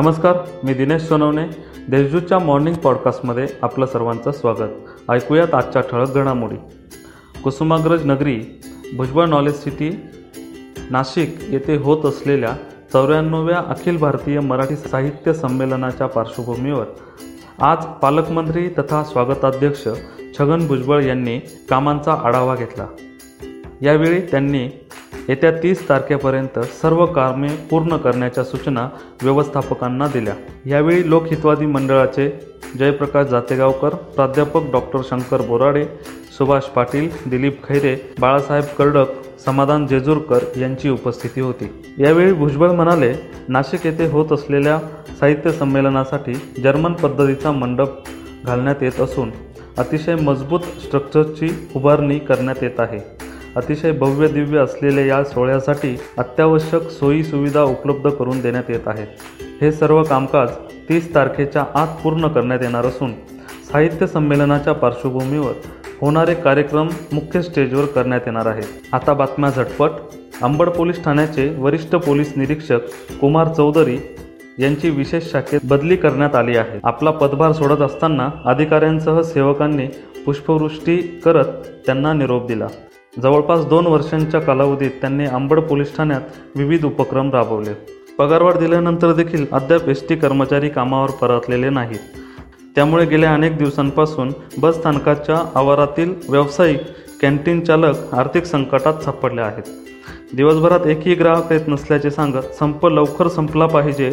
नमस्कार मी दिनेश सोनवणे. देशजूतच्या मॉर्निंग पॉडकास्टमध्ये आपलं सर्वांचं स्वागत. ऐकूयात आजच्या ठळक घडामोडी. कुसुमाग्रज नगरी भुजबळ नॉलेज सिटी नाशिक येथे होत असलेल्या चौऱ्याण्णव्या अखिल भारतीय मराठी साहित्य संमेलनाच्या पार्श्वभूमीवर आज पालकमंत्री तथा स्वागताध्यक्ष छगन भुजबळ यांनी कामांचा आढावा घेतला. यावेळी त्यांनी येत्या तीस तारखेपर्यंत सर्व कामे पूर्ण करण्याच्या सूचना व्यवस्थापकांना दिल्या. यावेळी लोकहितवादी मंडळाचे जयप्रकाश जातेगावकर प्राध्यापक डॉक्टर शंकर बोराडे सुभाष पाटील दिलीप खैरे बाळासाहेब कर्डक समाधान जेजूरकर यांची उपस्थिती होती. यावेळी भुजबळ म्हणाले नाशिक येथे होत असलेल्या साहित्य संमेलनासाठी जर्मन पद्धतीचा मंडप घालण्यात येत असून अतिशय मजबूत स्ट्रक्चरची उभारणी करण्यात येत आहे. अतिशय भव्य दिव्य असलेल्या या सोहळ्यासाठी अत्यावश्यक सोयी सुविधा उपलब्ध करून देण्यात येत आहेत हे सर्व कामकाज तीस तारखेच्या आत पूर्ण करण्यात येणार असून साहित्य संमेलनाच्या पार्श्वभूमीवर होणारे कार्यक्रम मुख्य स्टेजवर करण्यात येणार आहेत आता बातम्या झटपट. अंबड पोलीस ठाण्याचे वरिष्ठ पोलीस निरीक्षक कुमार चौधरी यांची विशेष शाखेत बदली करण्यात आली आहे. आपला पदभार सोडत असताना अधिकाऱ्यांसह सेवकांनी पुष्पवृष्टी करत त्यांना निरोप दिला. जवळपास दोन वर्षांच्या कालावधीत त्यांनी आंबड पोलीस ठाण्यात विविध उपक्रम राबवले. पगारवाढ दिल्यानंतर देखील अद्याप एस टी कर्मचारी कामावर परतलेले नाहीत. त्यामुळे गेल्या अनेक दिवसांपासून बस स्थानकाच्या आवारातील व्यावसायिक कॅन्टीन चालक आर्थिक संकटात सापडले आहेत. दिवसभरात एकही ग्राहक येत नसल्याचे सांगत संप लवकर संपला पाहिजे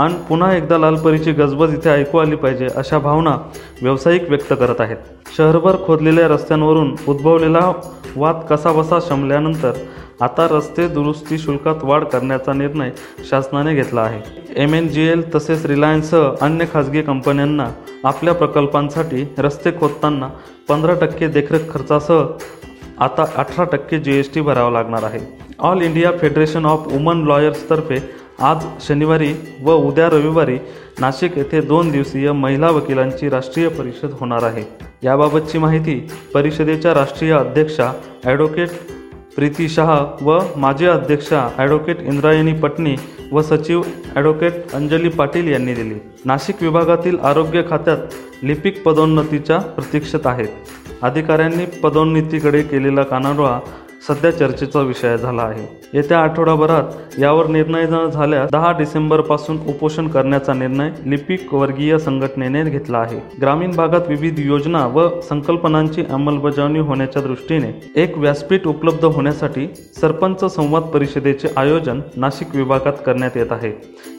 आणि पुन्हा एकदा लालपरीची गजबज इथे ऐकू आली पाहिजे अशा भावना व्यावसायिक व्यक्त करत आहेत. शहरभर खोदलेल्या रस्त्यांवरून उद्भवलेला वाद कसाबसा शमल्यानंतर आता रस्ते दुरुस्ती शुल्कात वाढ करण्याचा निर्णय शासनाने घेतला आहे. एम एन जी एल तसेच रिलायन्ससह अन्य खाजगी कंपन्यांना आपल्या प्रकल्पांसाठी रस्ते खोदताना पंधरा टक्के देखरेख खर्चासह आता अठरा टक्के जी एस टी भरावा लागणार आहे. All India federation of women लॉयर्सतर्फे आज शनिवारी व उद्या रविवारी नाशिक येथे दोन दिवसीय महिला वकिलांची राष्ट्रीय परिषद होणार आहे. याबाबतची माहिती परिषदेच्या राष्ट्रीय अध्यक्षा ॲडव्होकेट प्रीती शहा व माजी अध्यक्षा ॲडव्होकेट इंद्रायणी पटणी व सचिव ॲडव्होकेट अंजली पाटील यांनी दिली. नाशिक विभागातील आरोग्य खात्यात लिपिक पदोन्नतीच्या प्रतीक्षेत आहेत. अधिकाऱ्यांनी पदोन्नतीकडे केलेला कानाडोळा सध्या चर्चेचा विषय झाला आहे. येत्या आठवडाभरात यावर निर्णय न झाल्यास दहा डिसेंबरपासून उपोषण करण्याचा निर्णय लिपिक वर्गीय संघटनेने घेतला आहे. ग्रामीण भागात विविध योजना व संकल्पनांची अंमलबजावणी होण्याच्या दृष्टीने एक व्यासपीठ उपलब्ध होण्यासाठी सरपंच संवाद परिषदेचे आयोजन नाशिक विभागात करण्यात येत आहे.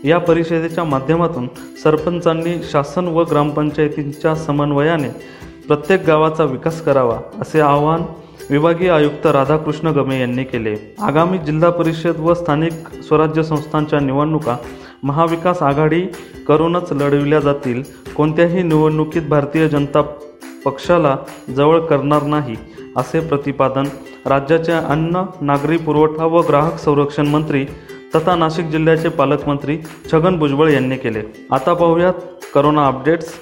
या परिषदेच्या माध्यमातून सरपंचांनी शासन व ग्रामपंचायतींच्या समन्वयाने प्रत्येक गावाचा विकास करावा असे आवाहन विभागीय आयुक्त राधाकृष्ण गमे यांनी केले. आगामी जिल्हा परिषद व स्थानिक स्वराज्य संस्थांच्या निवडणुका महाविकास आघाडी करूनच लढविल्या जातील. कोणत्याही निवडणुकीत भारतीय जनता पक्षाला जवळ करणार नाही असे प्रतिपादन राज्याच्या अन्न नागरी पुरवठा व ग्राहक संरक्षण मंत्री तथा नाशिक जिल्ह्याचे पालकमंत्री छगन भुजबळ यांनी केले. आता पाहूयात करोना अपडेट्स.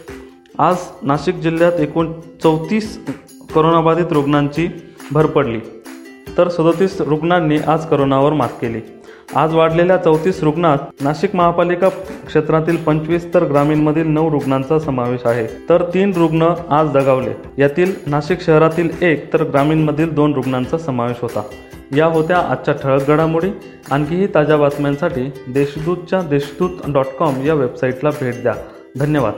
आज नाशिक जिल्ह्यात एकूण चौतीस करोनाबाधित रुग्णांची भर पडली. तर सदोतीस रुग्णांनी आज करोनावर मात केली. आज वाढलेल्या चौतीस रुग्णात नाशिक महापालिका क्षेत्रातील पंचवीस तर ग्रामीणमधील नऊ रुग्णांचा समावेश आहे. तर तीन रुग्ण आज दगावले. यातील नाशिक शहरातील एक तर ग्रामीणमधील दोन रुग्णांचा समावेश होता. या होत्या आजच्या ठळक घडामोडी. आणखीही ताज्या बातम्यांसाठी देशदूतच्या देशदूत डॉट कॉम या वेबसाईटला भेट द्या. धन्यवाद.